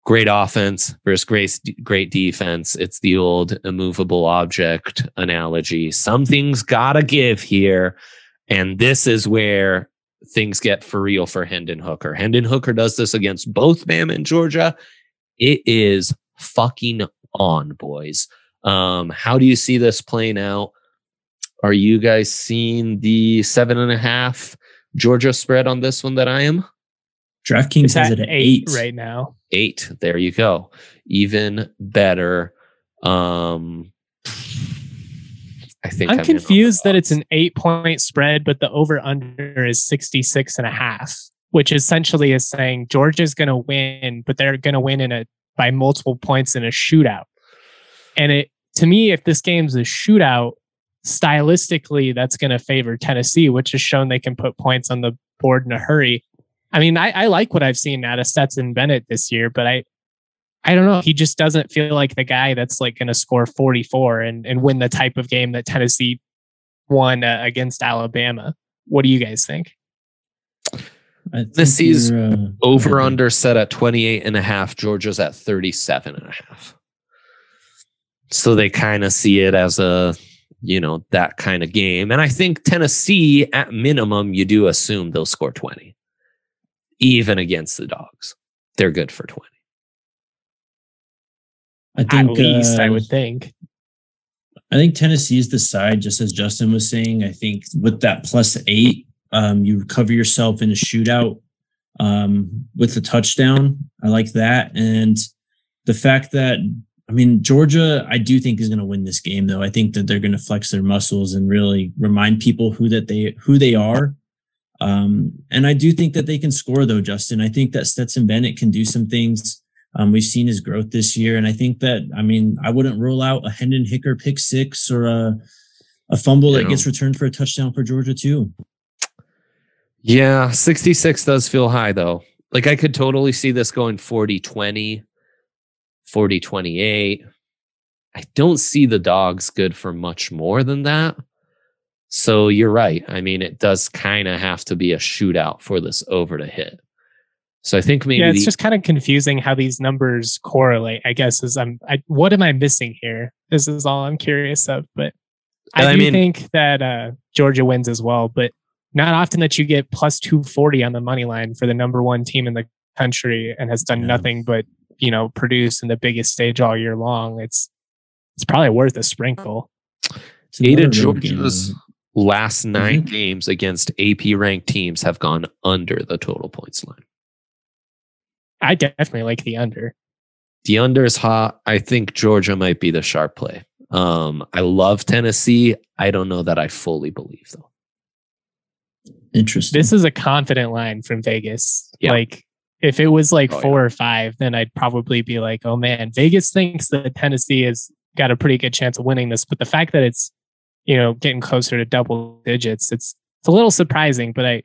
Great offense versus great, great defense. It's the old immovable object analogy. Something's got to give here. And this is where things get for real for Hendon Hooker. Hendon Hooker does this against both Bama and Georgia. It is fucking on, boys. Um, how do you see this playing out? Are you guys seeing the seven and a half Georgia spread on this one that I am? DraftKings has it at eight, eight right now. Eight. There you go. Even better. Um, I think I'm, I'm confused that it's an eight point spread, but the over under is 66 and a half, which essentially is saying Georgia's going to win, but they're going to win in a by multiple points in a shootout. And it to me, if this game's a shootout, stylistically, that's going to favor Tennessee, which has shown they can put points on the board in a hurry. I mean, I, I like what I've seen out of Stetson Bennett this year, but I I don't know. He just doesn't feel like the guy that's like going to score 44 and, and win the type of game that Tennessee won uh, against Alabama. What do you guys think? This is uh, over under set at 28 and a half. Georgia's at 37 and a half. So they kind of see it as a, you know, that kind of game. And I think Tennessee, at minimum, you do assume they'll score 20, even against the dogs. They're good for 20. I think at least uh, I would think. I think Tennessee is the side, just as Justin was saying. I think with that plus eight, um, you cover yourself in a shootout um, with the touchdown. I like that, and the fact that I mean Georgia, I do think is going to win this game. Though I think that they're going to flex their muscles and really remind people who that they who they are. Um, and I do think that they can score, though, Justin. I think that Stetson Bennett can do some things um, we've seen his growth this year, and I think that I mean I wouldn't rule out a Hendon Hooker pick six or a a fumble that gets returned for a touchdown for Georgia too. Yeah, 66 does feel high though. Like I could totally see this going 40 20, 40 28. I don't see the dogs good for much more than that. So you're right. I mean, it does kind of have to be a shootout for this over to hit. So I think maybe yeah, it's the, just kind of confusing how these numbers correlate. I guess is I'm I, what am I missing here? This is all I'm curious of. But I, I do mean, think that uh, Georgia wins as well. But not often that you get plus two forty on the money line for the number one team in the country and has done yeah. nothing but you know produce in the biggest stage all year long. It's it's probably worth a sprinkle. Eight of Georgia's last 9 mm-hmm. games against AP ranked teams have gone under the total points line. I definitely like the under. The under is hot. I think Georgia might be the sharp play. Um, I love Tennessee. I don't know that I fully believe though. Interesting. This is a confident line from Vegas. Yeah. Like if it was like oh, four yeah. or five, then I'd probably be like, oh man, Vegas thinks that Tennessee has got a pretty good chance of winning this. But the fact that it's, you know, getting closer to double digits, it's it's a little surprising, but I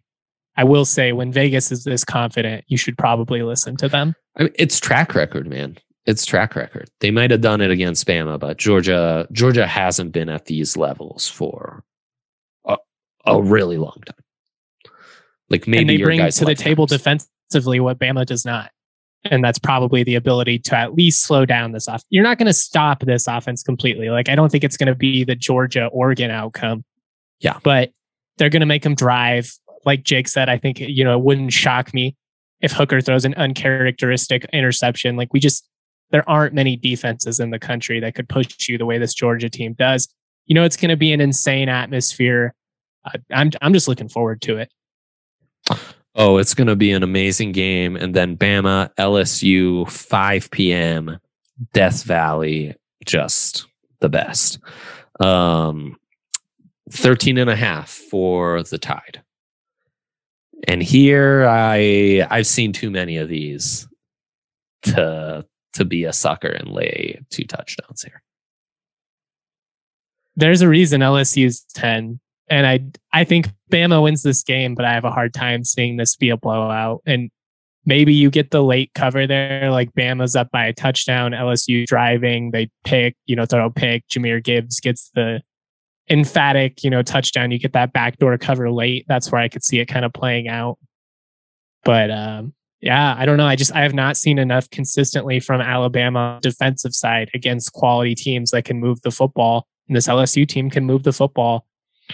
I will say when Vegas is this confident, you should probably listen to them. I mean, it's track record, man. It's track record. They might have done it against Bama, but Georgia Georgia hasn't been at these levels for a, a really long time. Like maybe and they bring to the table defensively what Bama does not. And that's probably the ability to at least slow down this off. You're not going to stop this offense completely. Like I don't think it's going to be the Georgia Oregon outcome. Yeah. But they're going to make them drive. Like Jake said, I think, you know, it wouldn't shock me if Hooker throws an uncharacteristic interception. Like we just, there aren't many defenses in the country that could push you the way this Georgia team does. You know, it's going to be an insane atmosphere. Uh, I'm, I'm just looking forward to it. Oh, it's going to be an amazing game. And then Bama, LSU, 5 p.m., Death Valley, just the best. Um, 13 and a half for the Tide. And here I I've seen too many of these to to be a sucker and lay two touchdowns here. There's a reason LSU's 10 and I I think Bama wins this game, but I have a hard time seeing this be a blowout. And maybe you get the late cover there, like Bama's up by a touchdown, LSU driving, they pick, you know, throw a pick, Jahmyr Gibbs gets the emphatic, you know, touchdown. You get that backdoor cover late. That's where I could see it kind of playing out. But um, yeah, I don't know. I just I have not seen enough consistently from Alabama defensive side against quality teams that can move the football. And this LSU team can move the football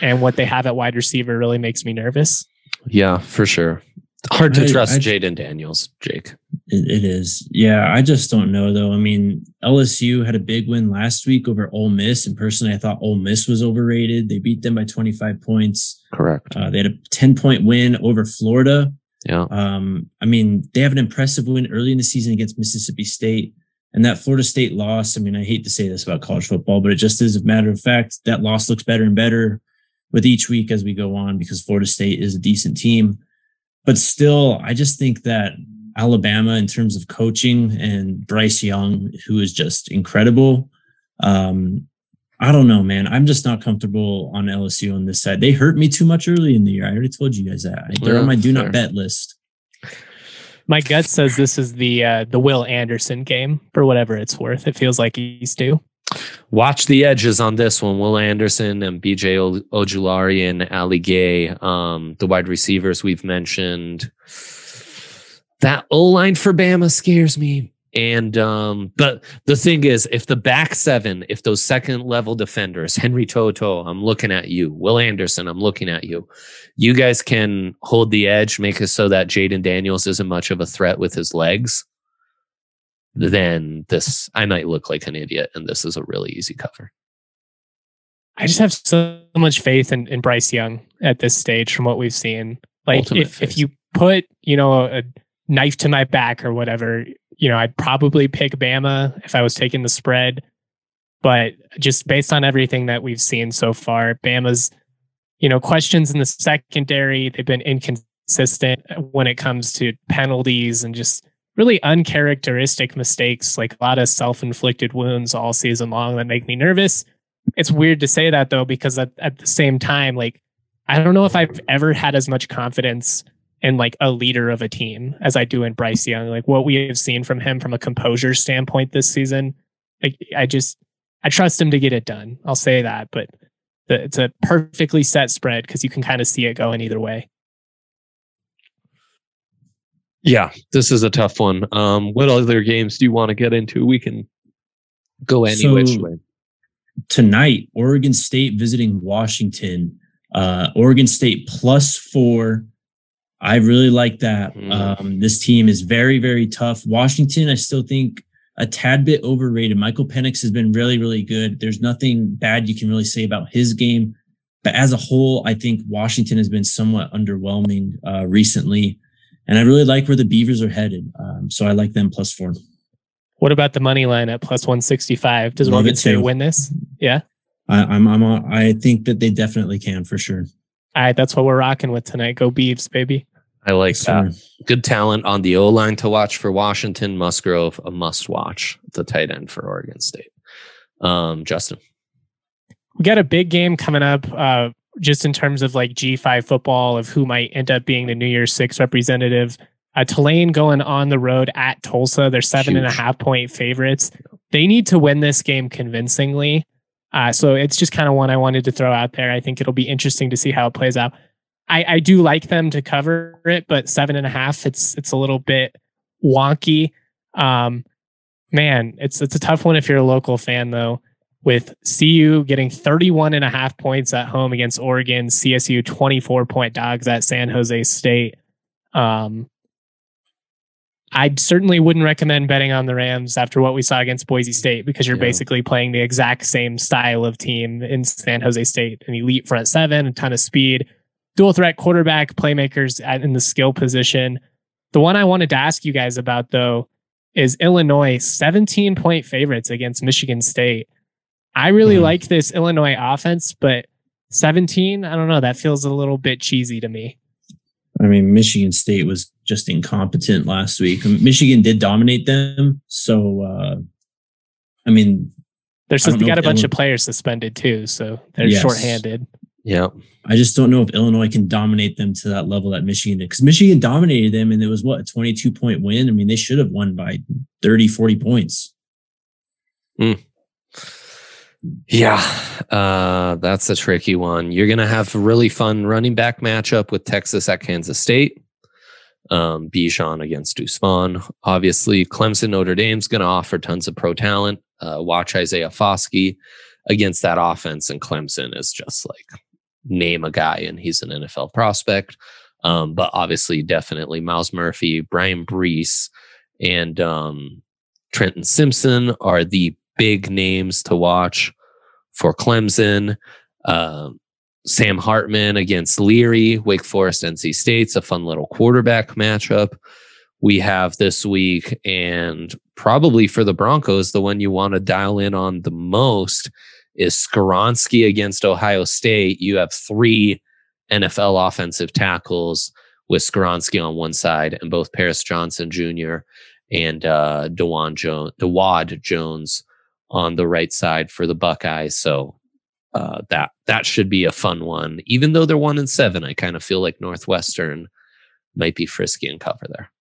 and what they have at wide receiver really makes me nervous. Yeah, for sure. Hard to I, trust I, Jayden Daniels, Jake. It, it is. Yeah, I just don't know though. I mean, LSU had a big win last week over Ole Miss, and personally, I thought Ole Miss was overrated. They beat them by 25 points. Correct. Uh, they had a 10 point win over Florida. Yeah. Um, I mean, they have an impressive win early in the season against Mississippi State. And that Florida State loss, I mean, I hate to say this about college football, but it just is a matter of fact. That loss looks better and better with each week as we go on because Florida State is a decent team. But still, I just think that Alabama, in terms of coaching and Bryce Young, who is just incredible. Um, I don't know, man. I'm just not comfortable on LSU on this side. They hurt me too much early in the year. I already told you guys that. They're yeah, on my do not bet list. My gut says this is the uh, the Will Anderson game for whatever it's worth. It feels like he's due. Watch the edges on this one. Will Anderson and BJ Ojulari and Ali Gaye, um, the wide receivers we've mentioned. That O line for Bama scares me. And um, but the thing is, if the back seven, if those second level defenders, Henry To'oTo'o, I'm looking at you. Will Anderson, I'm looking at you. You guys can hold the edge, make it so that Jayden Daniels isn't much of a threat with his legs then this I might look like an idiot and this is a really easy cover. I just have so much faith in, in Bryce Young at this stage from what we've seen. Like Ultimate if, if you put, you know, a knife to my back or whatever, you know, I'd probably pick Bama if I was taking the spread. But just based on everything that we've seen so far, Bama's, you know, questions in the secondary, they've been inconsistent when it comes to penalties and just really uncharacteristic mistakes, like a lot of self inflicted wounds all season long that make me nervous. It's weird to say that though, because at, at the same time, like, I don't know if I've ever had as much confidence in like a leader of a team as I do in Bryce Young. Like what we have seen from him from a composure standpoint this season, like I just I trust him to get it done. I'll say that, but the, it's a perfectly set spread because you can kind of see it going either way. Yeah, this is a tough one. Um, what other games do you want to get into? We can go any so, which way. Tonight, Oregon State visiting Washington. Uh, Oregon State plus four. I really like that. Mm. Um, this team is very, very tough. Washington, I still think a tad bit overrated. Michael Penix has been really, really good. There's nothing bad you can really say about his game. But as a whole, I think Washington has been somewhat underwhelming uh, recently. And I really like where the Beavers are headed. Um, so I like them plus four. What about the money line at plus 165? Does Oregon State win this? Yeah. I, I'm, I'm, a, I think that they definitely can for sure. All right. That's what we're rocking with tonight. Go Beavs, baby. I like that. Good talent on the O line to watch for Washington. Musgrave, a must watch. The tight end for Oregon State. Um, Justin. We got a big game coming up. Uh, just in terms of like G5 football of who might end up being the New Year's Six representative. Uh, Tulane going on the road at Tulsa. They're seven Huge. and a half point favorites. They need to win this game convincingly. Uh, so it's just kind of one I wanted to throw out there. I think it'll be interesting to see how it plays out. I, I do like them to cover it, but seven and a half, it's it's a little bit wonky. Um, man, it's it's a tough one if you're a local fan though. With CU getting 31 and a half points at home against Oregon, CSU 24 point dogs at San Jose State. Um, I certainly wouldn't recommend betting on the Rams after what we saw against Boise State because you're yeah. basically playing the exact same style of team in San Jose State an elite front seven, a ton of speed, dual threat quarterback, playmakers at, in the skill position. The one I wanted to ask you guys about, though, is Illinois 17 point favorites against Michigan State. I really mm. like this Illinois offense, but 17, I don't know. That feels a little bit cheesy to me. I mean, Michigan State was just incompetent last week. Michigan did dominate them. So, uh, I mean, there's they got a bunch Illinois, of players suspended too. So they're yes. shorthanded. Yeah. I just don't know if Illinois can dominate them to that level that Michigan did. Because Michigan dominated them and it was what, a 22 point win? I mean, they should have won by 30, 40 points. Mm. Yeah, uh, that's a tricky one. You're going to have a really fun running back matchup with Texas at Kansas State. Um, Bijan against Usman. Obviously, Clemson Notre Dame's going to offer tons of pro talent. Uh, watch Isaiah Foskey against that offense, and Clemson is just like name a guy, and he's an NFL prospect. Um, but obviously, definitely Myles Murphy, Bryan Bresee, and um, Trenton Simpson are the big names to watch for Clemson. Uh, Sam Hartman against Leary, Wake Forest, NC State's a fun little quarterback matchup we have this week. And probably for the Broncos, the one you want to dial in on the most is Skoronski against Ohio State. You have three NFL offensive tackles with Skoronski on one side and both Paris Johnson Jr. and uh, Dewan Jones, Dawand Jones on the right side for the Buckeyes. So uh, that that should be a fun one. Even though they're one and seven, I kind of feel like Northwestern might be frisky and cover there.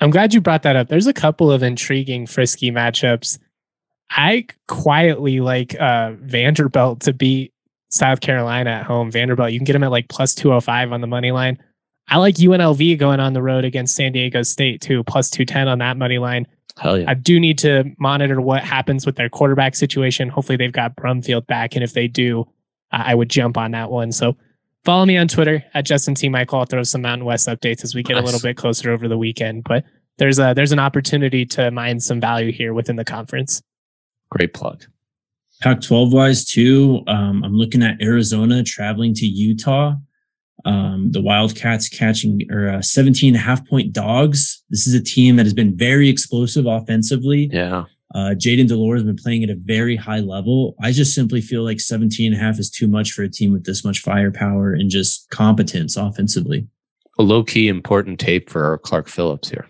I'm glad you brought that up. There's a couple of intriguing frisky matchups. I quietly like uh, Vanderbilt to beat South Carolina at home. Vanderbilt, you can get them at like plus 205 on the money line. I like UNLV going on the road against San Diego State too, plus 210 on that money line. Hell yeah. I do need to monitor what happens with their quarterback situation. Hopefully they've got Brumfield back. And if they do, I would jump on that one. So follow me on Twitter at Justin T. Michael. I'll throw some Mountain West updates as we get nice. a little bit closer over the weekend. But there's a there's an opportunity to mine some value here within the conference. Great plug. Pac 12 wise, too, um, I'm looking at Arizona traveling to Utah. Um, the Wildcats catching or uh, 17 and a half point dogs. This is a team that has been very explosive offensively. Yeah. Uh, Jayden de Laura has been playing at a very high level. I just simply feel like 17 and a half is too much for a team with this much firepower and just competence offensively. A low key important tape for Clark Phillips here.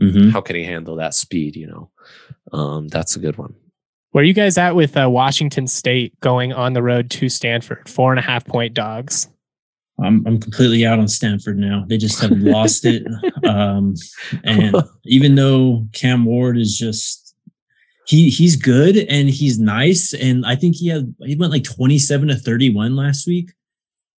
Mm-hmm. How can he handle that speed? You know, um, that's a good one. Where are you guys at with uh, Washington State going on the road to Stanford? Four and a half point dogs. I'm I'm completely out on Stanford now. They just have lost it. Um, and even though Cam Ward is just he he's good and he's nice, and I think he had he went like 27 to 31 last week.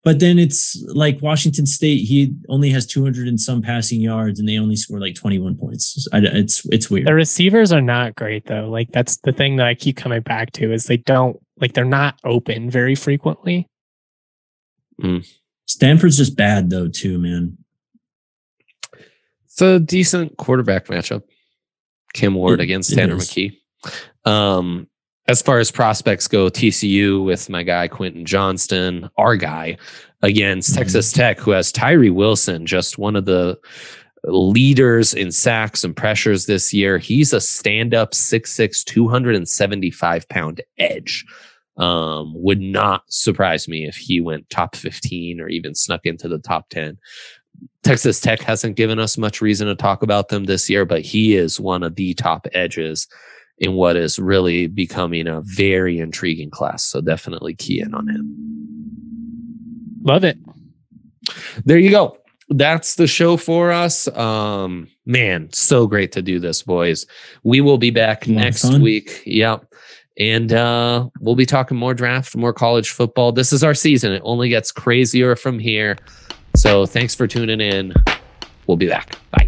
But then it's like Washington State. He only has 200 and some passing yards, and they only score like 21 points. It's it's weird. The receivers are not great though. Like that's the thing that I keep coming back to is they don't like they're not open very frequently. Mm. Stanford's just bad though too, man. It's a decent quarterback matchup. Cam Ward it, against Tanner McKee. Um, as far as prospects go, TCU with my guy Quentin Johnston, our guy, against mm-hmm. Texas Tech, who has Tyree Wilson, just one of the leaders in sacks and pressures this year. He's a stand up 6'6, 275 pound edge. Um, would not surprise me if he went top 15 or even snuck into the top 10. Texas Tech hasn't given us much reason to talk about them this year, but he is one of the top edges in what is really becoming a very intriguing class. So definitely key in on him. Love it. There you go. That's the show for us. Um, man, so great to do this, boys. We will be back next week. Yep. And uh, we'll be talking more draft, more college football. This is our season. It only gets crazier from here. So thanks for tuning in. We'll be back. Bye.